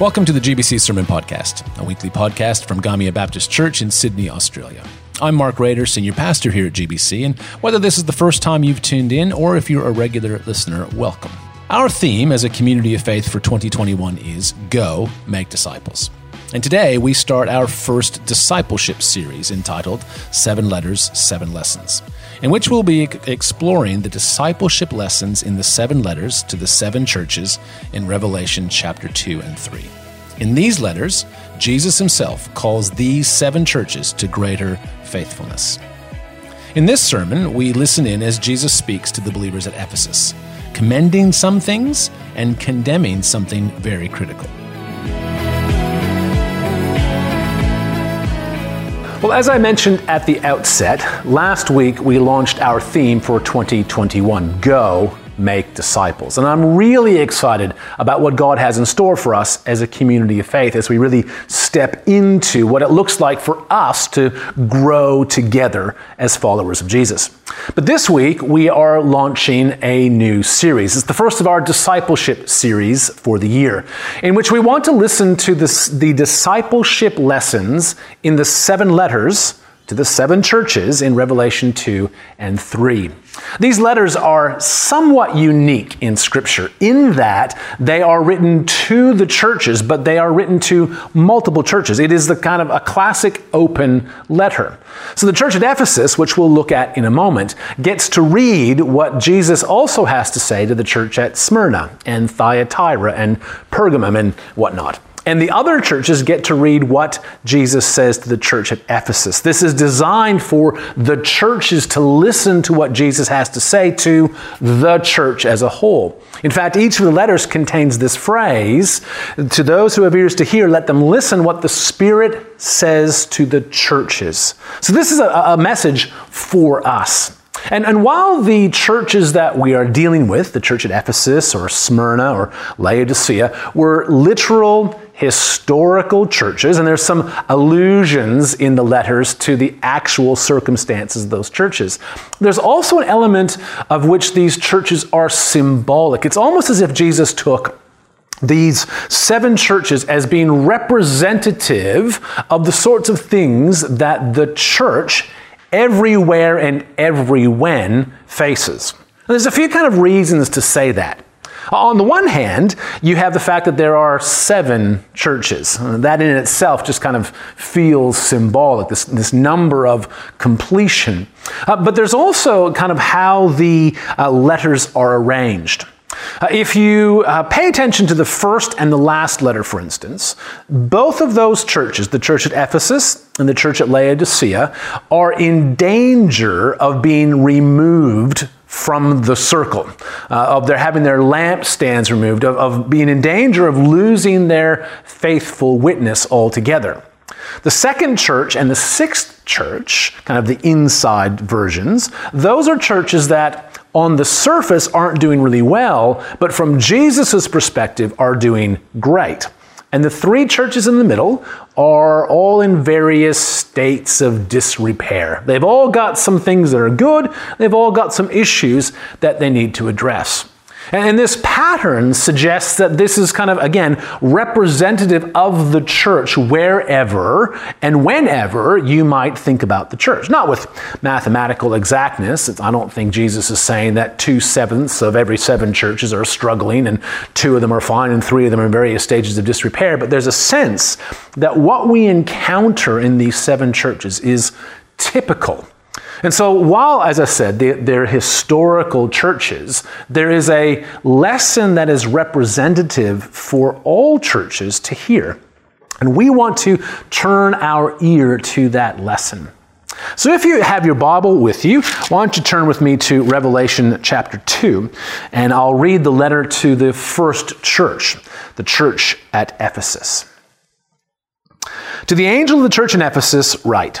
Welcome to the GBC Sermon Podcast, a weekly podcast from Gymea Baptist Church in Sydney, Australia. I'm Mark Rader, Senior Pastor here at GBC, and whether this is the first time you've tuned in or if you're a regular listener, welcome. Our theme as a community of faith for 2021 is Go Make Disciples. And today we start our first discipleship series entitled Seven Letters, Seven Lessons, in which we'll be exploring the discipleship lessons in the seven letters to the seven churches in Revelation chapter 2 and 3. In these letters, Jesus himself calls these seven churches to greater faithfulness. In this sermon, we listen in as Jesus speaks to the believers at Ephesus, commending some things and condemning something very critical. Well, as I mentioned at the outset, last week we launched our theme for 2021 Go make disciples. And I'm really excited about what God has in store for us as a community of faith as we really step into what it looks like for us to grow together as followers of Jesus. But this week, we are launching a new series. It's the first of our discipleship series for the year, in which we want to listen to this, the discipleship lessons in the seven letters to the seven churches in Revelation 2 and 3. These letters are somewhat unique in Scripture in that they are written to the churches, but they are written to multiple churches. It is the kind of a classic open letter. So the church at Ephesus, which we'll look at in a moment, gets to read what Jesus also has to say to the church at Smyrna and Thyatira and Pergamum and whatnot. And the other churches get to read what Jesus says to the church at Ephesus. This is designed for the churches to listen to what Jesus has to say to the church as a whole. In fact, each of the letters contains this phrase To those who have ears to hear, let them listen what the Spirit says to the churches. So, this is a, a message for us. And, and while the churches that we are dealing with, the church at Ephesus or Smyrna or Laodicea, were literal historical churches, and there's some allusions in the letters to the actual circumstances of those churches. There's also an element of which these churches are symbolic. It's almost as if Jesus took these seven churches as being representative of the sorts of things that the church everywhere and every when faces. And there's a few kind of reasons to say that. On the one hand, you have the fact that there are seven churches. That in itself just kind of feels symbolic, this, this number of completion. Uh, but there's also kind of how the uh, letters are arranged. Uh, if you uh, pay attention to the first and the last letter, for instance, both of those churches, the church at Ephesus and the church at Laodicea, are in danger of being removed from the circle, uh, of their having their lampstands removed, of, of being in danger of losing their faithful witness altogether. The second church and the sixth church, kind of the inside versions, those are churches that on the surface aren't doing really well, but from Jesus' perspective are doing great. And the three churches in the middle are all in various states of disrepair. They've all got some things that are good, they've all got some issues that they need to address. And this pattern suggests that this is kind of, again, representative of the church wherever and whenever you might think about the church. Not with mathematical exactness. I don't think Jesus is saying that two sevenths of every seven churches are struggling and two of them are fine and three of them are in various stages of disrepair. But there's a sense that what we encounter in these seven churches is typical and so, while, as I said, they're historical churches, there is a lesson that is representative for all churches to hear. And we want to turn our ear to that lesson. So, if you have your Bible with you, why don't you turn with me to Revelation chapter 2, and I'll read the letter to the first church, the church at Ephesus. To the angel of the church in Ephesus, write.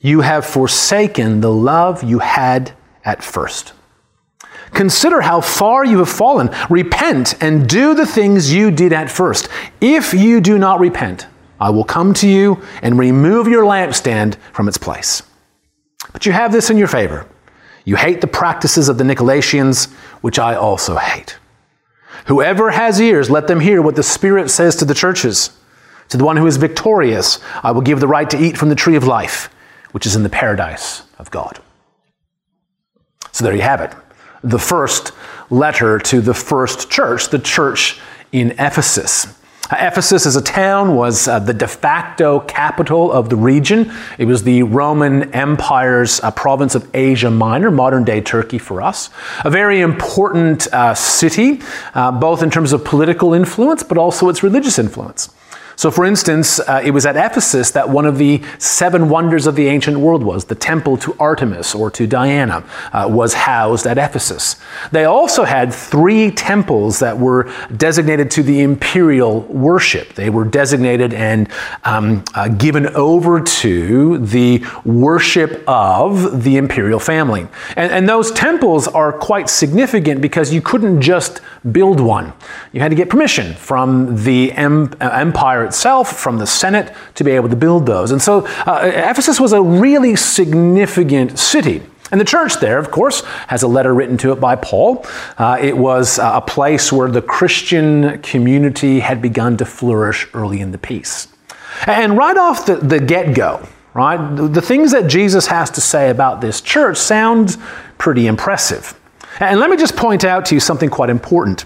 You have forsaken the love you had at first. Consider how far you have fallen. Repent and do the things you did at first. If you do not repent, I will come to you and remove your lampstand from its place. But you have this in your favor. You hate the practices of the Nicolaitans, which I also hate. Whoever has ears, let them hear what the Spirit says to the churches. To the one who is victorious, I will give the right to eat from the tree of life, which is in the paradise of God. So there you have it. The first letter to the first church, the church in Ephesus. Ephesus as a town was uh, the de facto capital of the region. It was the Roman Empire's uh, province of Asia Minor, modern day Turkey for us. A very important uh, city, uh, both in terms of political influence, but also its religious influence. So, for instance, uh, it was at Ephesus that one of the seven wonders of the ancient world was the temple to Artemis or to Diana uh, was housed at Ephesus. They also had three temples that were designated to the imperial worship. They were designated and um, uh, given over to the worship of the imperial family. And, and those temples are quite significant because you couldn't just build one. You had to get permission from the em- uh, empire itself, from the Senate, to be able to build those. And so uh, Ephesus was a really significant city. And the church there, of course, has a letter written to it by Paul. Uh, it was uh, a place where the Christian community had begun to flourish early in the peace. And right off the, the get go, right, the, the things that Jesus has to say about this church sound pretty impressive. And let me just point out to you something quite important.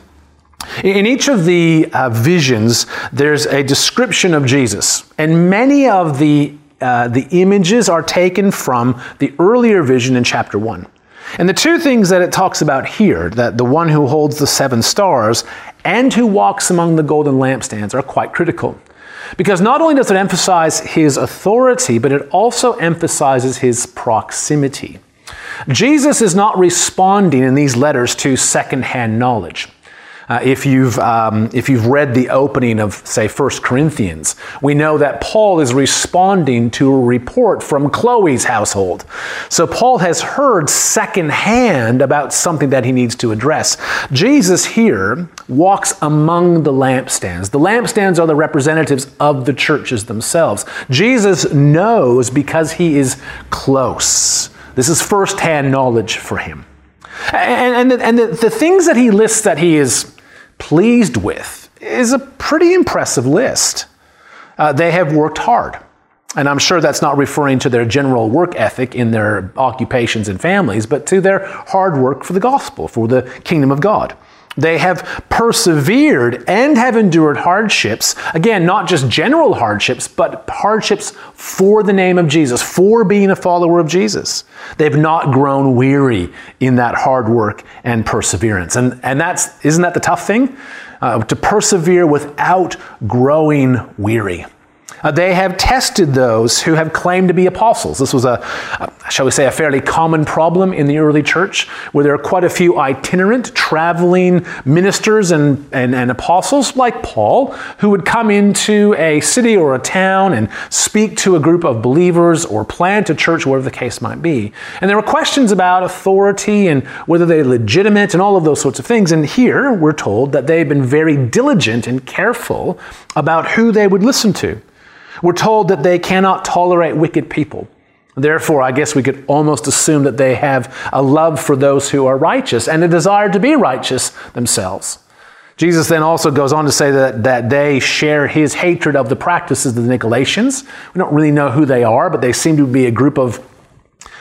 In each of the uh, visions, there's a description of Jesus, and many of the, uh, the images are taken from the earlier vision in chapter 1. And the two things that it talks about here, that the one who holds the seven stars and who walks among the golden lampstands, are quite critical. Because not only does it emphasize his authority, but it also emphasizes his proximity. Jesus is not responding in these letters to secondhand knowledge. Uh, if, you've, um, if you've read the opening of, say, 1 Corinthians, we know that Paul is responding to a report from Chloe's household. So Paul has heard secondhand about something that he needs to address. Jesus here walks among the lampstands. The lampstands are the representatives of the churches themselves. Jesus knows because he is close. This is firsthand knowledge for him. And, and, the, and the, the things that he lists that he is pleased with is a pretty impressive list. Uh, they have worked hard. And I'm sure that's not referring to their general work ethic in their occupations and families, but to their hard work for the gospel, for the kingdom of God. They have persevered and have endured hardships. Again, not just general hardships, but hardships for the name of Jesus, for being a follower of Jesus. They've not grown weary in that hard work and perseverance. And, and that's, isn't that the tough thing? Uh, to persevere without growing weary. Uh, they have tested those who have claimed to be apostles. This was a, a, shall we say, a fairly common problem in the early church, where there are quite a few itinerant, traveling ministers and, and, and apostles like Paul, who would come into a city or a town and speak to a group of believers or plant a church, whatever the case might be. And there were questions about authority and whether they're legitimate and all of those sorts of things. And here we're told that they've been very diligent and careful about who they would listen to. We're told that they cannot tolerate wicked people. Therefore, I guess we could almost assume that they have a love for those who are righteous and a desire to be righteous themselves. Jesus then also goes on to say that, that they share his hatred of the practices of the Nicolaitans. We don't really know who they are, but they seem to be a group of,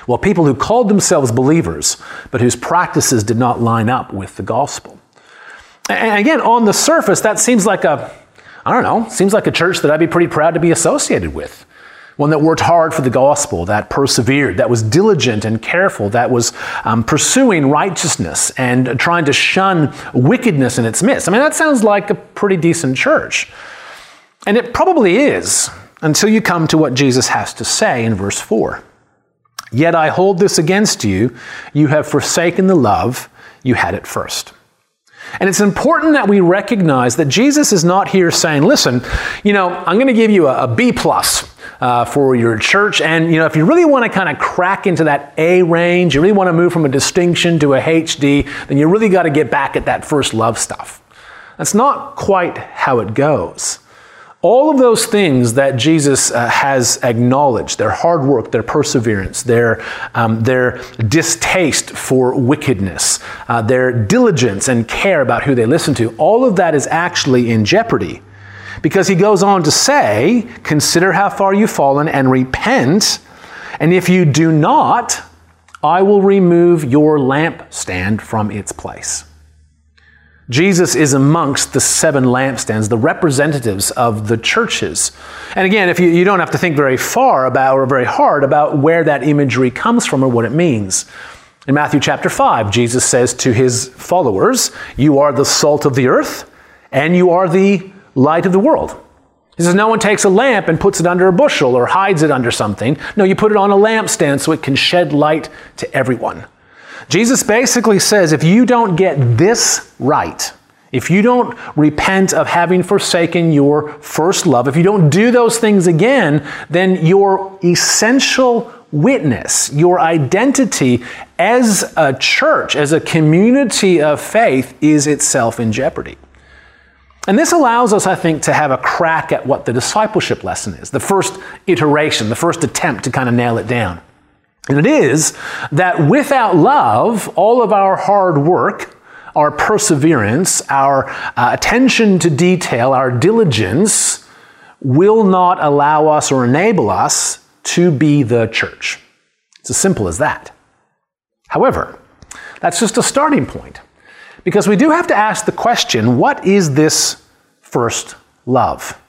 well, people who called themselves believers, but whose practices did not line up with the gospel. And again, on the surface, that seems like a I don't know, seems like a church that I'd be pretty proud to be associated with. One that worked hard for the gospel, that persevered, that was diligent and careful, that was um, pursuing righteousness and trying to shun wickedness in its midst. I mean, that sounds like a pretty decent church. And it probably is until you come to what Jesus has to say in verse 4. Yet I hold this against you. You have forsaken the love you had at first. And it's important that we recognize that Jesus is not here saying, listen, you know, I'm going to give you a, a B plus uh, for your church. And, you know, if you really want to kind of crack into that A range, you really want to move from a distinction to a HD, then you really got to get back at that first love stuff. That's not quite how it goes. All of those things that Jesus uh, has acknowledged their hard work, their perseverance, their, um, their distaste for wickedness, uh, their diligence and care about who they listen to all of that is actually in jeopardy. Because he goes on to say, Consider how far you've fallen and repent, and if you do not, I will remove your lampstand from its place. Jesus is amongst the seven lampstands, the representatives of the churches. And again, if you, you don't have to think very far about or very hard about where that imagery comes from or what it means. In Matthew chapter 5, Jesus says to his followers, You are the salt of the earth, and you are the light of the world. He says, No one takes a lamp and puts it under a bushel or hides it under something. No, you put it on a lampstand so it can shed light to everyone. Jesus basically says if you don't get this right, if you don't repent of having forsaken your first love, if you don't do those things again, then your essential witness, your identity as a church, as a community of faith, is itself in jeopardy. And this allows us, I think, to have a crack at what the discipleship lesson is, the first iteration, the first attempt to kind of nail it down. And it is that without love, all of our hard work, our perseverance, our uh, attention to detail, our diligence will not allow us or enable us to be the church. It's as simple as that. However, that's just a starting point because we do have to ask the question what is this first love?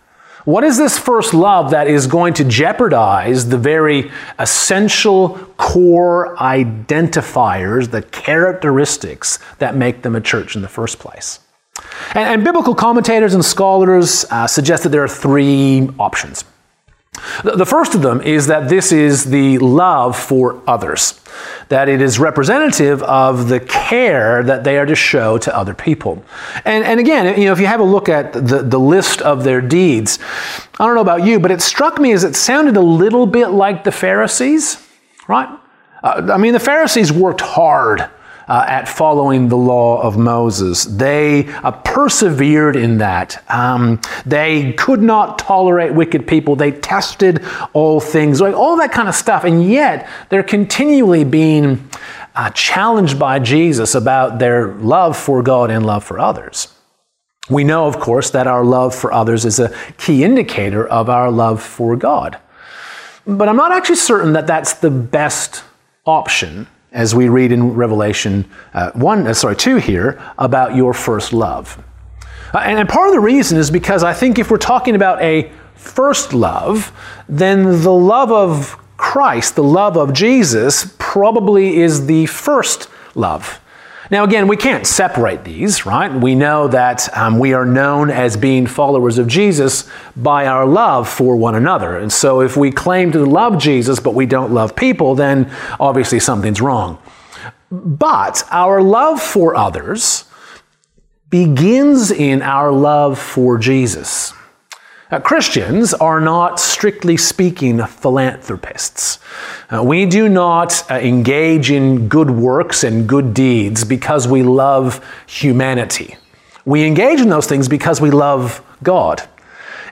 What is this first love that is going to jeopardize the very essential core identifiers, the characteristics that make them a church in the first place? And, and biblical commentators and scholars uh, suggest that there are three options. The first of them is that this is the love for others, that it is representative of the care that they are to show to other people. And, and again, you know, if you have a look at the, the list of their deeds, I don't know about you, but it struck me as it sounded a little bit like the Pharisees, right? Uh, I mean, the Pharisees worked hard uh, at following the law of Moses. They uh, persevered in that. Um, they could not tolerate wicked people. They tested all things, like all that kind of stuff. And yet, they're continually being uh, challenged by Jesus about their love for God and love for others. We know, of course, that our love for others is a key indicator of our love for God. But I'm not actually certain that that's the best option as we read in Revelation uh, 1, uh, sorry, 2 here, about your first love. Uh, and, and part of the reason is because I think if we're talking about a first love, then the love of Christ, the love of Jesus, probably is the first love. Now, again, we can't separate these, right? We know that um, we are known as being followers of Jesus by our love for one another. And so, if we claim to love Jesus but we don't love people, then obviously something's wrong. But our love for others begins in our love for Jesus. Christians are not, strictly speaking, philanthropists. Uh, we do not uh, engage in good works and good deeds because we love humanity. We engage in those things because we love God.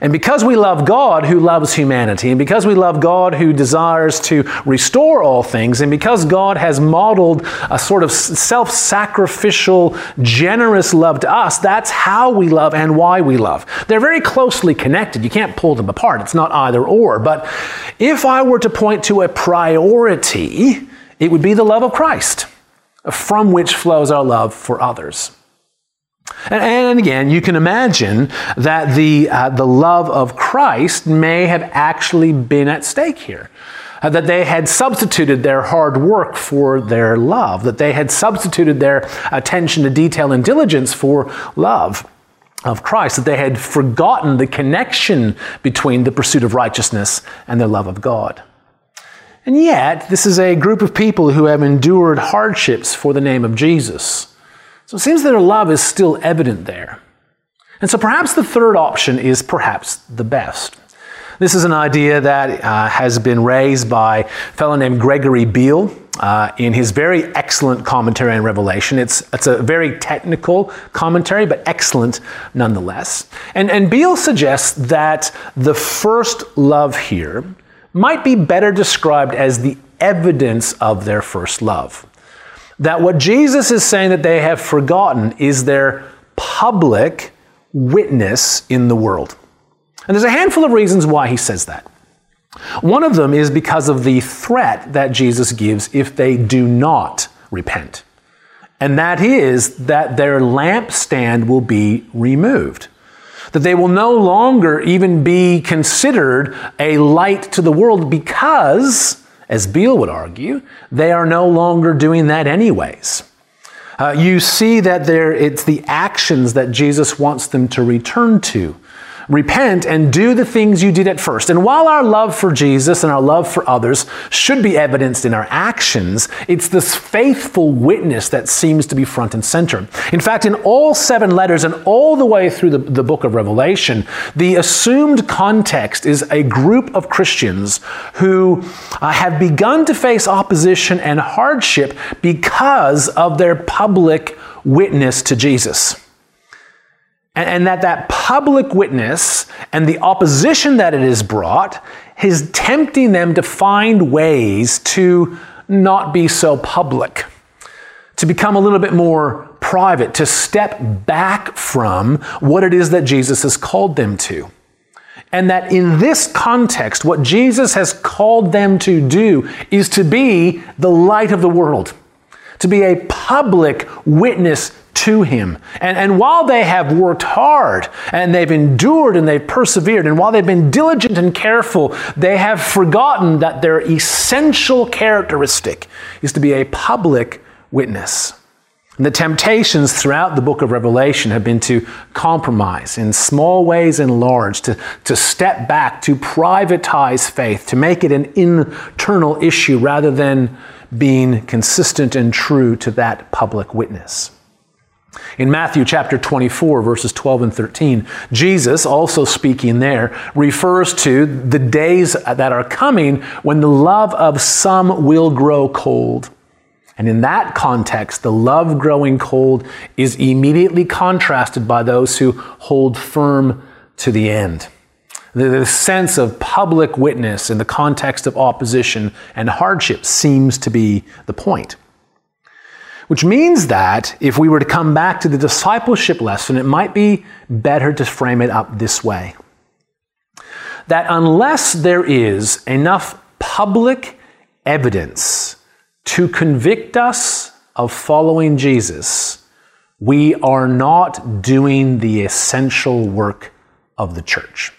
And because we love God who loves humanity, and because we love God who desires to restore all things, and because God has modeled a sort of self sacrificial, generous love to us, that's how we love and why we love. They're very closely connected. You can't pull them apart. It's not either or. But if I were to point to a priority, it would be the love of Christ, from which flows our love for others. And, and again, you can imagine that the, uh, the love of Christ may have actually been at stake here. Uh, that they had substituted their hard work for their love, that they had substituted their attention to detail and diligence for love of Christ, that they had forgotten the connection between the pursuit of righteousness and their love of God. And yet, this is a group of people who have endured hardships for the name of Jesus. So it seems that their love is still evident there. And so perhaps the third option is perhaps the best. This is an idea that uh, has been raised by a fellow named Gregory Beale uh, in his very excellent commentary on Revelation. It's, it's a very technical commentary, but excellent nonetheless. And, and Beale suggests that the first love here might be better described as the evidence of their first love. That what Jesus is saying that they have forgotten is their public witness in the world. And there's a handful of reasons why he says that. One of them is because of the threat that Jesus gives if they do not repent. And that is that their lampstand will be removed. That they will no longer even be considered a light to the world because, as Beale would argue, they are no longer doing that anyways. Uh, you see that there, it's the actions that Jesus wants them to return to repent and do the things you did at first. And while our love for Jesus and our love for others should be evidenced in our actions, it's this faithful witness that seems to be front and center. In fact, in all seven letters and all the way through the, the book of Revelation, the assumed context is a group of Christians who uh, have begun to face opposition and hardship because of their public witness to Jesus. And, and that that public witness and the opposition that it has brought is tempting them to find ways to not be so public, to become a little bit more private, to step back from what it is that Jesus has called them to. And that in this context, what Jesus has called them to do is to be the light of the world, to be a public witness to Him. And, and while they have worked hard and they've endured and they've persevered, and while they've been diligent and careful, they have forgotten that their essential characteristic is to be a public witness. And the temptations throughout the book of Revelation have been to compromise in small ways and large, to, to step back, to privatize faith, to make it an internal issue rather than being consistent and true to that public witness. In Matthew chapter 24, verses 12 and 13, Jesus, also speaking there, refers to the days that are coming when the love of some will grow cold. And in that context, the love growing cold is immediately contrasted by those who hold firm to the end. The, the sense of public witness in the context of opposition and hardship seems to be the point. Which means that if we were to come back to the discipleship lesson, it might be better to frame it up this way that unless there is enough public evidence to convict us of following Jesus, we are not doing the essential work of the church.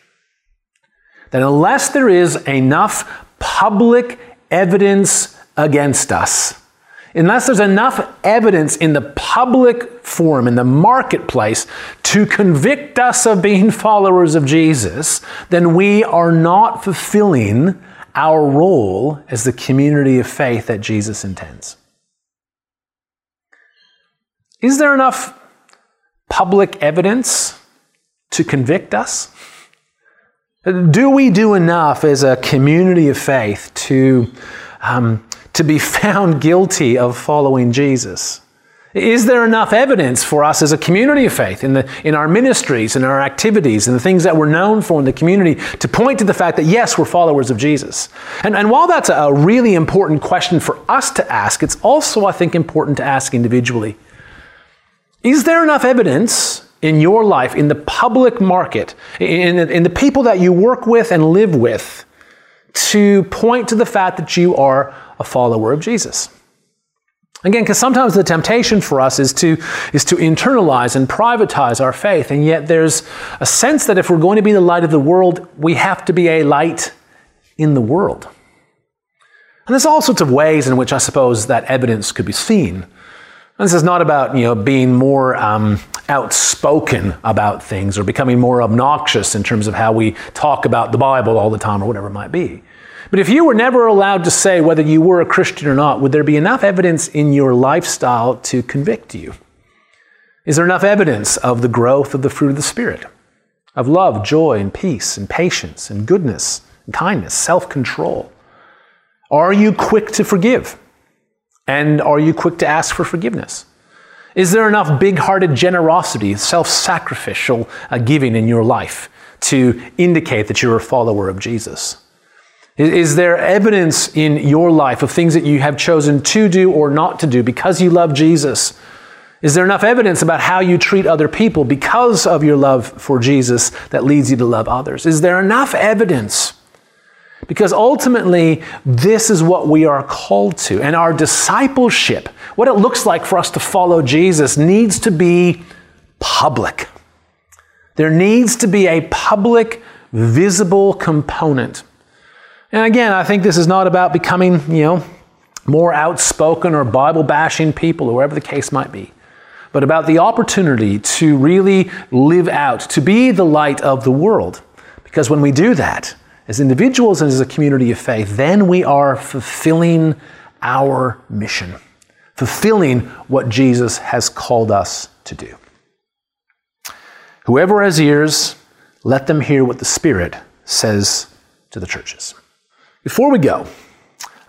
That unless there is enough public evidence against us, unless there's enough evidence in the public forum, in the marketplace, to convict us of being followers of Jesus, then we are not fulfilling our role as the community of faith that Jesus intends. Is there enough public evidence to convict us? Do we do enough as a community of faith to um, to be found guilty of following Jesus? Is there enough evidence for us as a community of faith in, the, in our ministries and our activities and the things that we're known for in the community to point to the fact that, yes, we're followers of Jesus? And, and while that's a really important question for us to ask, it's also, I think, important to ask individually. Is there enough evidence in your life, in the public market, in, in the people that you work with and live with, to point to the fact that you are a follower of Jesus. Again, because sometimes the temptation for us is to, is to internalize and privatize our faith, and yet there's a sense that if we're going to be the light of the world, we have to be a light in the world. And there's all sorts of ways in which I suppose that evidence could be seen. This is not about you know being more um, outspoken about things or becoming more obnoxious in terms of how we talk about the Bible all the time or whatever it might be. But if you were never allowed to say whether you were a Christian or not, would there be enough evidence in your lifestyle to convict you? Is there enough evidence of the growth of the fruit of the Spirit? Of love, joy, and peace, and patience, and goodness, and kindness, self control? Are you quick to forgive? And are you quick to ask for forgiveness? Is there enough big hearted generosity, self sacrificial uh, giving in your life to indicate that you're a follower of Jesus? Is there evidence in your life of things that you have chosen to do or not to do because you love Jesus? Is there enough evidence about how you treat other people because of your love for Jesus that leads you to love others? Is there enough evidence? Because ultimately, this is what we are called to. And our discipleship, what it looks like for us to follow Jesus, needs to be public. There needs to be a public, visible component. And again, I think this is not about becoming, you know, more outspoken or Bible bashing people or whatever the case might be, but about the opportunity to really live out, to be the light of the world. Because when we do that, as individuals and as a community of faith, then we are fulfilling our mission, fulfilling what Jesus has called us to do. Whoever has ears, let them hear what the Spirit says to the churches. Before we go,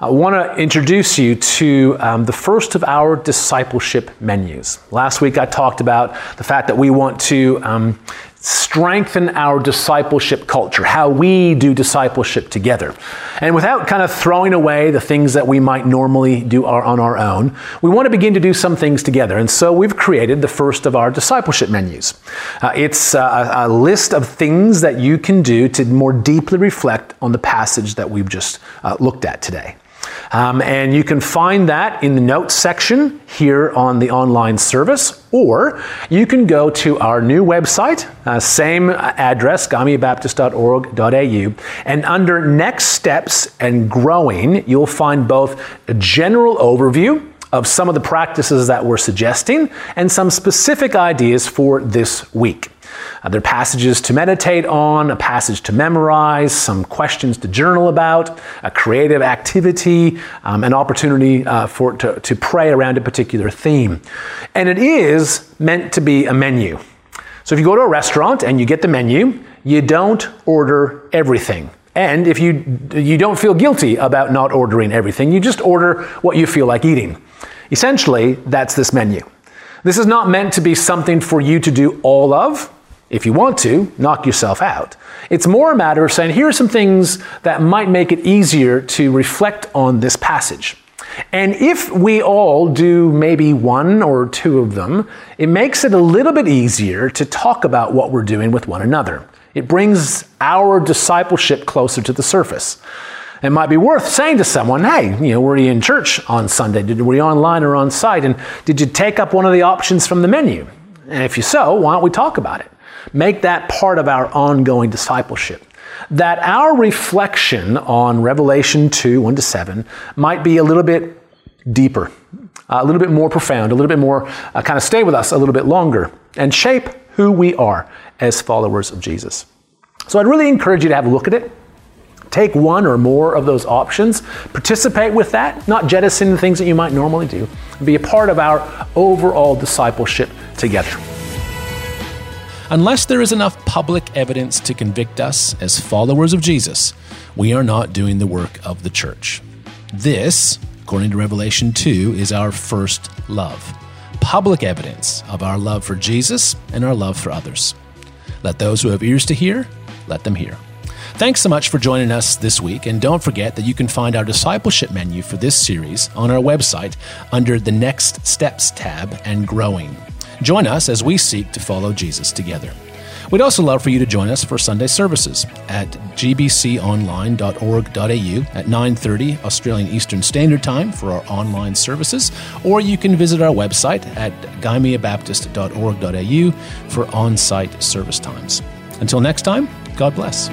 I want to introduce you to um, the first of our discipleship menus. Last week I talked about the fact that we want to um, strengthen our discipleship culture, how we do discipleship together. And without kind of throwing away the things that we might normally do on our own, we want to begin to do some things together. And so we've created the first of our discipleship menus. Uh, it's uh, a, a list of things that you can do to more deeply reflect on the passage that we've just uh, looked at today. Um, and you can find that in the notes section here on the online service, or you can go to our new website, uh, same address, gymeabaptist.org.au, and under Next Steps and Growing, you'll find both a general overview of some of the practices that we're suggesting and some specific ideas for this week. Uh, there are passages to meditate on, a passage to memorize, some questions to journal about, a creative activity, um, an opportunity uh, for to, to pray around a particular theme. And it is meant to be a menu. So if you go to a restaurant and you get the menu, you don't order everything. And if you, you don't feel guilty about not ordering everything, you just order what you feel like eating. Essentially, that's this menu. This is not meant to be something for you to do all of. If you want to, knock yourself out. It's more a matter of saying, here are some things that might make it easier to reflect on this passage. And if we all do maybe one or two of them, it makes it a little bit easier to talk about what we're doing with one another. It brings our discipleship closer to the surface. It might be worth saying to someone, hey, you know, were you in church on Sunday? Did, were you online or on site? And did you take up one of the options from the menu? And if you so, why don't we talk about it? Make that part of our ongoing discipleship. That our reflection on Revelation 2 1 to 7 might be a little bit deeper, a little bit more profound, a little bit more uh, kind of stay with us a little bit longer and shape who we are as followers of Jesus. So I'd really encourage you to have a look at it. Take one or more of those options, participate with that, not jettison the things that you might normally do, be a part of our overall discipleship together. Unless there is enough public evidence to convict us as followers of Jesus, we are not doing the work of the church. This, according to Revelation 2, is our first love public evidence of our love for Jesus and our love for others. Let those who have ears to hear, let them hear. Thanks so much for joining us this week, and don't forget that you can find our discipleship menu for this series on our website under the Next Steps tab and Growing. Join us as we seek to follow Jesus together. We'd also love for you to join us for Sunday services at gbconline.org.au at 9:30 Australian Eastern Standard Time for our online services, or you can visit our website at gymeabaptist.org.au for on-site service times. Until next time, God bless.